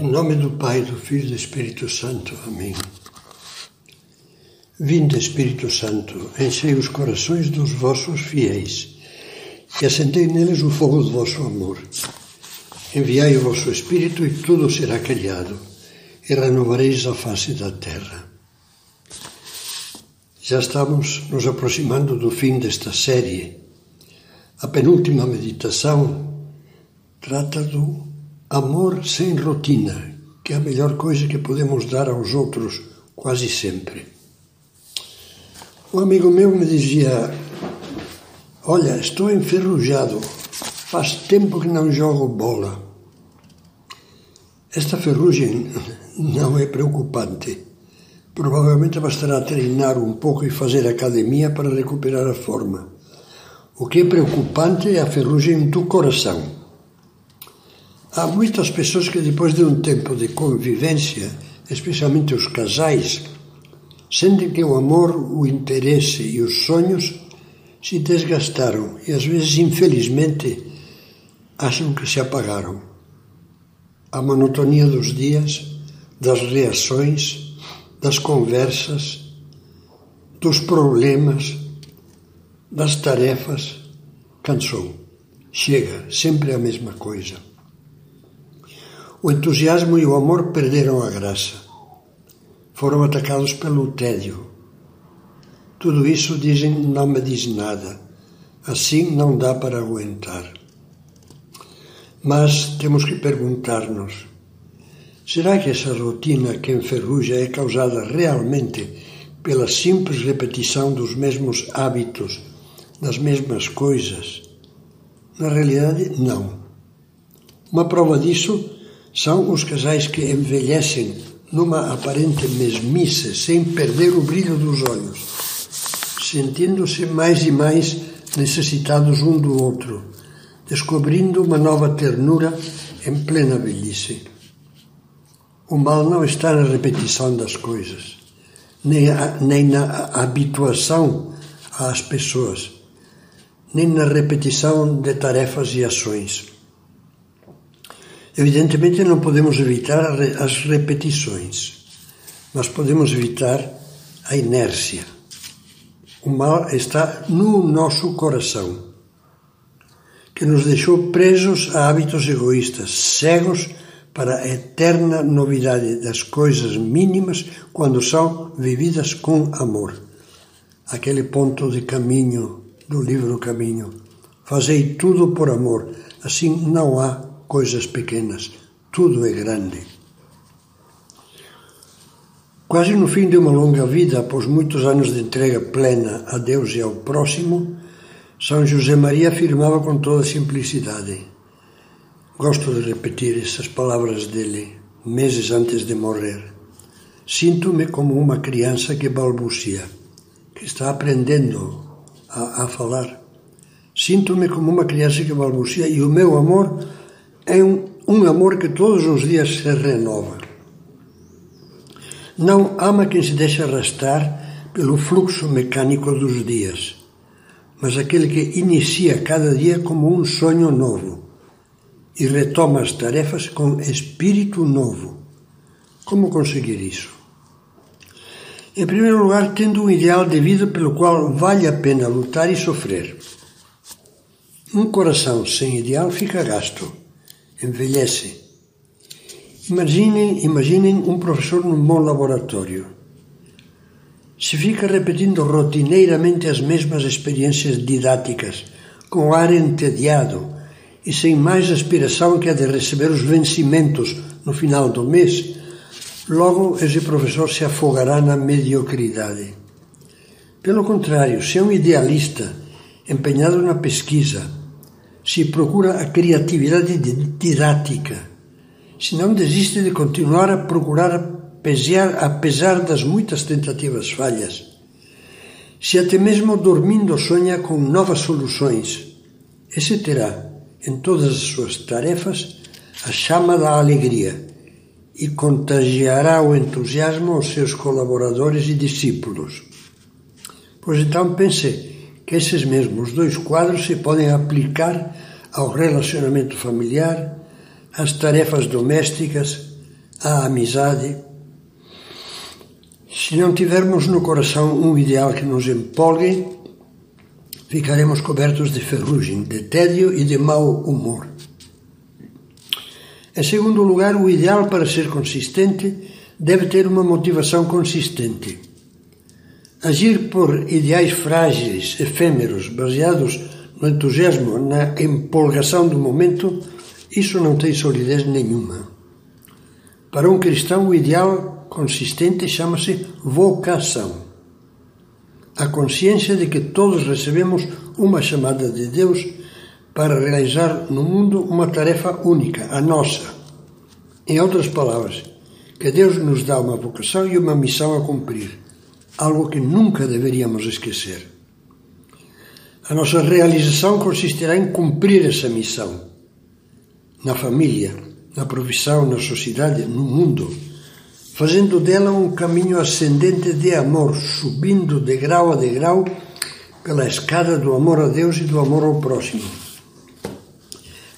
Em nome do Pai, do Filho e do Espírito Santo. Amém. Vinde, Espírito Santo, enchei os corações dos vossos fiéis e acendei neles o fogo do vosso amor. Enviai o vosso Espírito e tudo será criado e renovareis a face da terra. Já estamos nos aproximando do fim desta série. A penúltima meditação trata do Amor sem rotina, que é a melhor coisa que podemos dar aos outros quase sempre. Um amigo meu me dizia: Olha, estou enferrujado, faz tempo que não jogo bola. Esta ferrugem não é preocupante. Provavelmente bastará treinar um pouco e fazer academia para recuperar a forma. O que é preocupante é a ferrugem do coração Há muitas pessoas que, depois de um tempo de convivência, especialmente os casais, sentem que o amor, o interesse e os sonhos se desgastaram e, às vezes, infelizmente, acham que se apagaram. A monotonia dos dias, das reações, das conversas, dos problemas, das tarefas, cansou. Chega, sempre a mesma coisa. O entusiasmo e o amor perderam a graça. Foram atacados pelo tédio. Tudo isso dizem não me diz nada. Assim não dá para aguentar. Mas temos que perguntar-nos: será que essa rotina que enferruja é causada realmente pela simples repetição dos mesmos hábitos, das mesmas coisas? Na realidade, não. Uma prova disso são os casais que envelhecem numa aparente mesmice, sem perder o brilho dos olhos, sentindo-se mais e mais necessitados um do outro, descobrindo uma nova ternura em plena velhice. O mal não está na repetição das coisas, nem, a, nem na habituação às pessoas, nem na repetição de tarefas e ações. Evidentemente não podemos evitar as repetições, mas podemos evitar a inércia. O mal está no nosso coração, que nos deixou presos a hábitos egoístas, cegos para a eterna novidade das coisas mínimas quando são vividas com amor. Aquele ponto de caminho do livro Caminho. Fazei tudo por amor, assim não há coisas pequenas, tudo é grande. Quase no fim de uma longa vida, após muitos anos de entrega plena a Deus e ao próximo, São José Maria afirmava com toda simplicidade: Gosto de repetir essas palavras dele, meses antes de morrer. Sinto-me como uma criança que balbucia, que está aprendendo a, a falar. Sinto-me como uma criança que balbucia e o meu amor é um, um amor que todos os dias se renova. Não ama quem se deixa arrastar pelo fluxo mecânico dos dias, mas aquele que inicia cada dia como um sonho novo e retoma as tarefas com espírito novo. Como conseguir isso? Em primeiro lugar, tendo um ideal de vida pelo qual vale a pena lutar e sofrer. Um coração sem ideal fica gasto envelhece. Imaginem, imaginem um professor num bom laboratório. Se fica repetindo rotineiramente as mesmas experiências didáticas, com ar entediado e sem mais aspiração que a de receber os vencimentos no final do mês, logo esse professor se afogará na mediocridade. Pelo contrário, se é um idealista empenhado na pesquisa, se procura a criatividade didática, se não desiste de continuar a procurar apesar, das muitas tentativas falhas, se até mesmo dormindo sonha com novas soluções, esse terá em todas as suas tarefas a chama da alegria e contagiará o entusiasmo aos seus colaboradores e discípulos. Pois então pense que esses mesmos dois quadros se podem aplicar ao relacionamento familiar, às tarefas domésticas, à amizade, se não tivermos no coração um ideal que nos empolgue, ficaremos cobertos de ferrugem, de tédio e de mau humor. Em segundo lugar, o ideal para ser consistente deve ter uma motivação consistente. Agir por ideais frágeis, efêmeros, baseados no entusiasmo, na empolgação do momento, isso não tem solidez nenhuma. Para um cristão, o ideal consistente chama-se vocação. A consciência de que todos recebemos uma chamada de Deus para realizar no mundo uma tarefa única, a nossa. Em outras palavras, que Deus nos dá uma vocação e uma missão a cumprir, algo que nunca deveríamos esquecer. A nossa realização consistirá em cumprir essa missão na família, na profissão, na sociedade, no mundo, fazendo dela um caminho ascendente de amor, subindo de grau a degrau pela escada do amor a Deus e do amor ao próximo.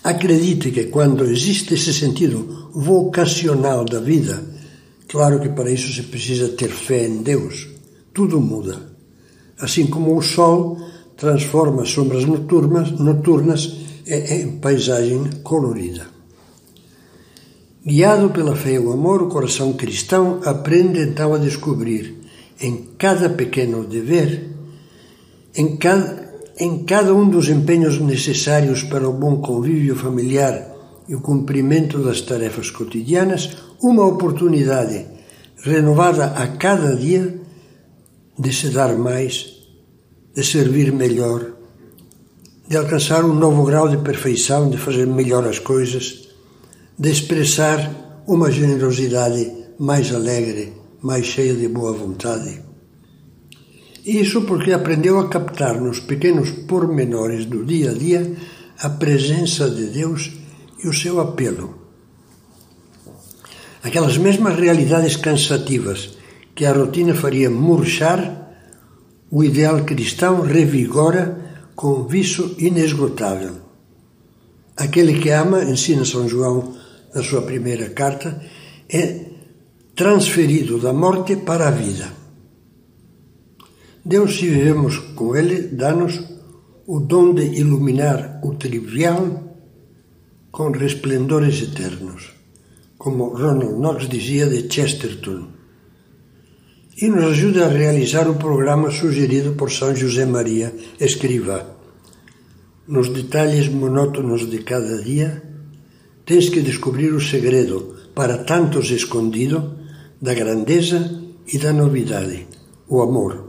Acredite que quando existe esse sentido vocacional da vida, claro que para isso se precisa ter fé em Deus, tudo muda. Assim como o sol transforma sombras noturnas, noturnas em paisagem colorida. Guiado pela fé e o amor, o coração cristão aprende então a descobrir em cada pequeno dever, em cada, em cada um dos empenhos necessários para o bom convívio familiar e o cumprimento das tarefas cotidianas, uma oportunidade renovada a cada dia de se dar mais de servir melhor, de alcançar um novo grau de perfeição, de fazer melhor as coisas, de expressar uma generosidade mais alegre, mais cheia de boa vontade. Isso porque aprendeu a captar nos pequenos pormenores do dia a dia a presença de Deus e o seu apelo. Aquelas mesmas realidades cansativas que a rotina faria murchar o ideal cristão revigora com vício inesgotável. Aquele que ama, ensina São João na sua primeira carta, é transferido da morte para a vida. Deus, se vivemos com Ele, dá-nos o dom de iluminar o trivial com resplendores eternos, como Ronald Knox dizia de Chesterton e nos ajuda a realizar o programa sugerido por São José Maria Escrivá. Nos detalhes monótonos de cada dia, tens que descobrir o segredo, para tantos escondido, da grandeza e da novidade, o amor.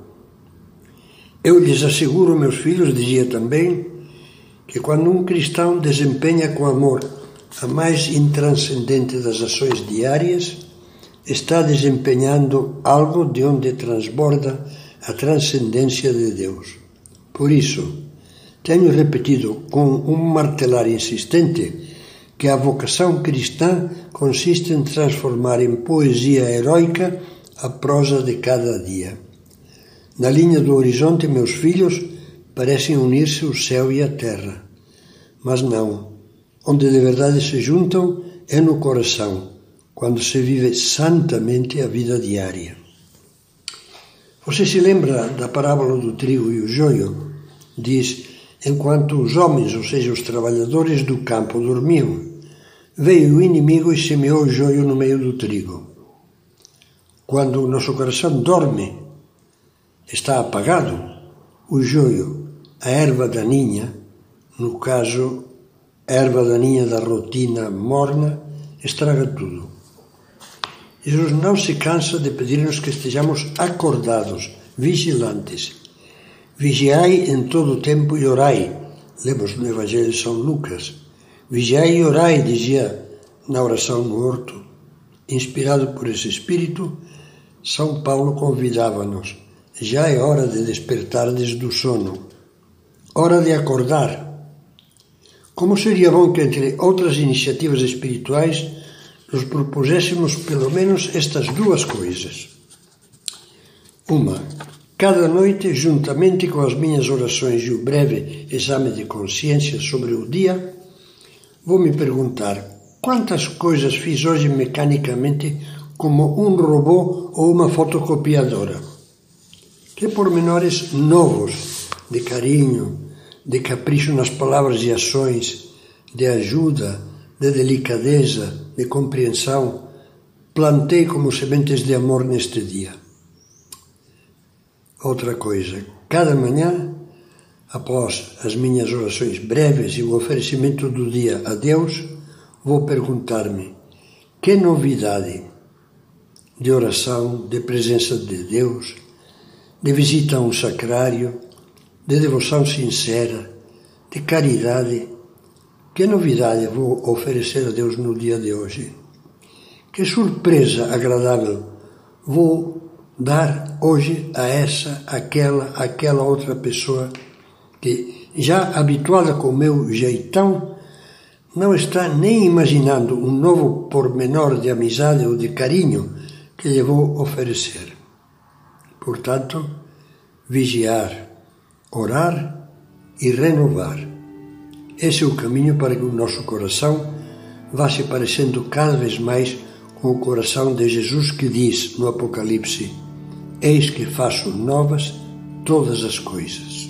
Eu lhes asseguro, meus filhos, dizia também, que quando um cristão desempenha com amor a mais intranscendente das ações diárias, está desempenhando algo de onde transborda a transcendência de Deus. Por isso, tenho repetido com um martelar insistente que a vocação cristã consiste em transformar em poesia heroica a prosa de cada dia. Na linha do horizonte, meus filhos parecem unir-se o céu e a terra. Mas não. Onde de verdade se juntam é no coração quando se vive santamente a vida diária. Você se lembra da parábola do trigo e o joio? Diz: enquanto os homens, ou seja, os trabalhadores do campo, dormiam, veio o inimigo e semeou o joio no meio do trigo. Quando o nosso coração dorme, está apagado, o joio, a erva daninha, no caso, a erva daninha da rotina morna, estraga tudo. Jesus não se cansa de pedir-nos que estejamos acordados, vigilantes. Vigiai em todo o tempo e orai. Lemos no Evangelho de São Lucas. Vigiai e orai, dizia na oração no horto. Inspirado por esse Espírito, São Paulo convidava-nos. Já é hora de despertar desde o sono. Hora de acordar. Como seria bom que, entre outras iniciativas espirituais, nos propuséssemos pelo menos estas duas coisas. Uma, cada noite, juntamente com as minhas orações e o breve exame de consciência sobre o dia, vou me perguntar Quantas coisas fiz hoje mecanicamente como um robô ou uma fotocopiadora? Que pormenores novos de carinho, de capricho nas palavras e ações, de ajuda, de delicadeza, de compreensão, plantei como sementes de amor neste dia. Outra coisa, cada manhã, após as minhas orações breves e o oferecimento do dia a Deus, vou perguntar-me: que novidade de oração, de presença de Deus, de visita a um sacrário, de devoção sincera, de caridade, que novidade vou oferecer a Deus no dia de hoje? Que surpresa agradável vou dar hoje a essa, aquela, aquela outra pessoa que, já habituada com o meu jeitão, não está nem imaginando um novo pormenor de amizade ou de carinho que lhe vou oferecer. Portanto, vigiar, orar e renovar. Esse é o caminho para que o nosso coração vá se parecendo cada vez mais com o coração de Jesus que diz no Apocalipse: Eis que faço novas todas as coisas.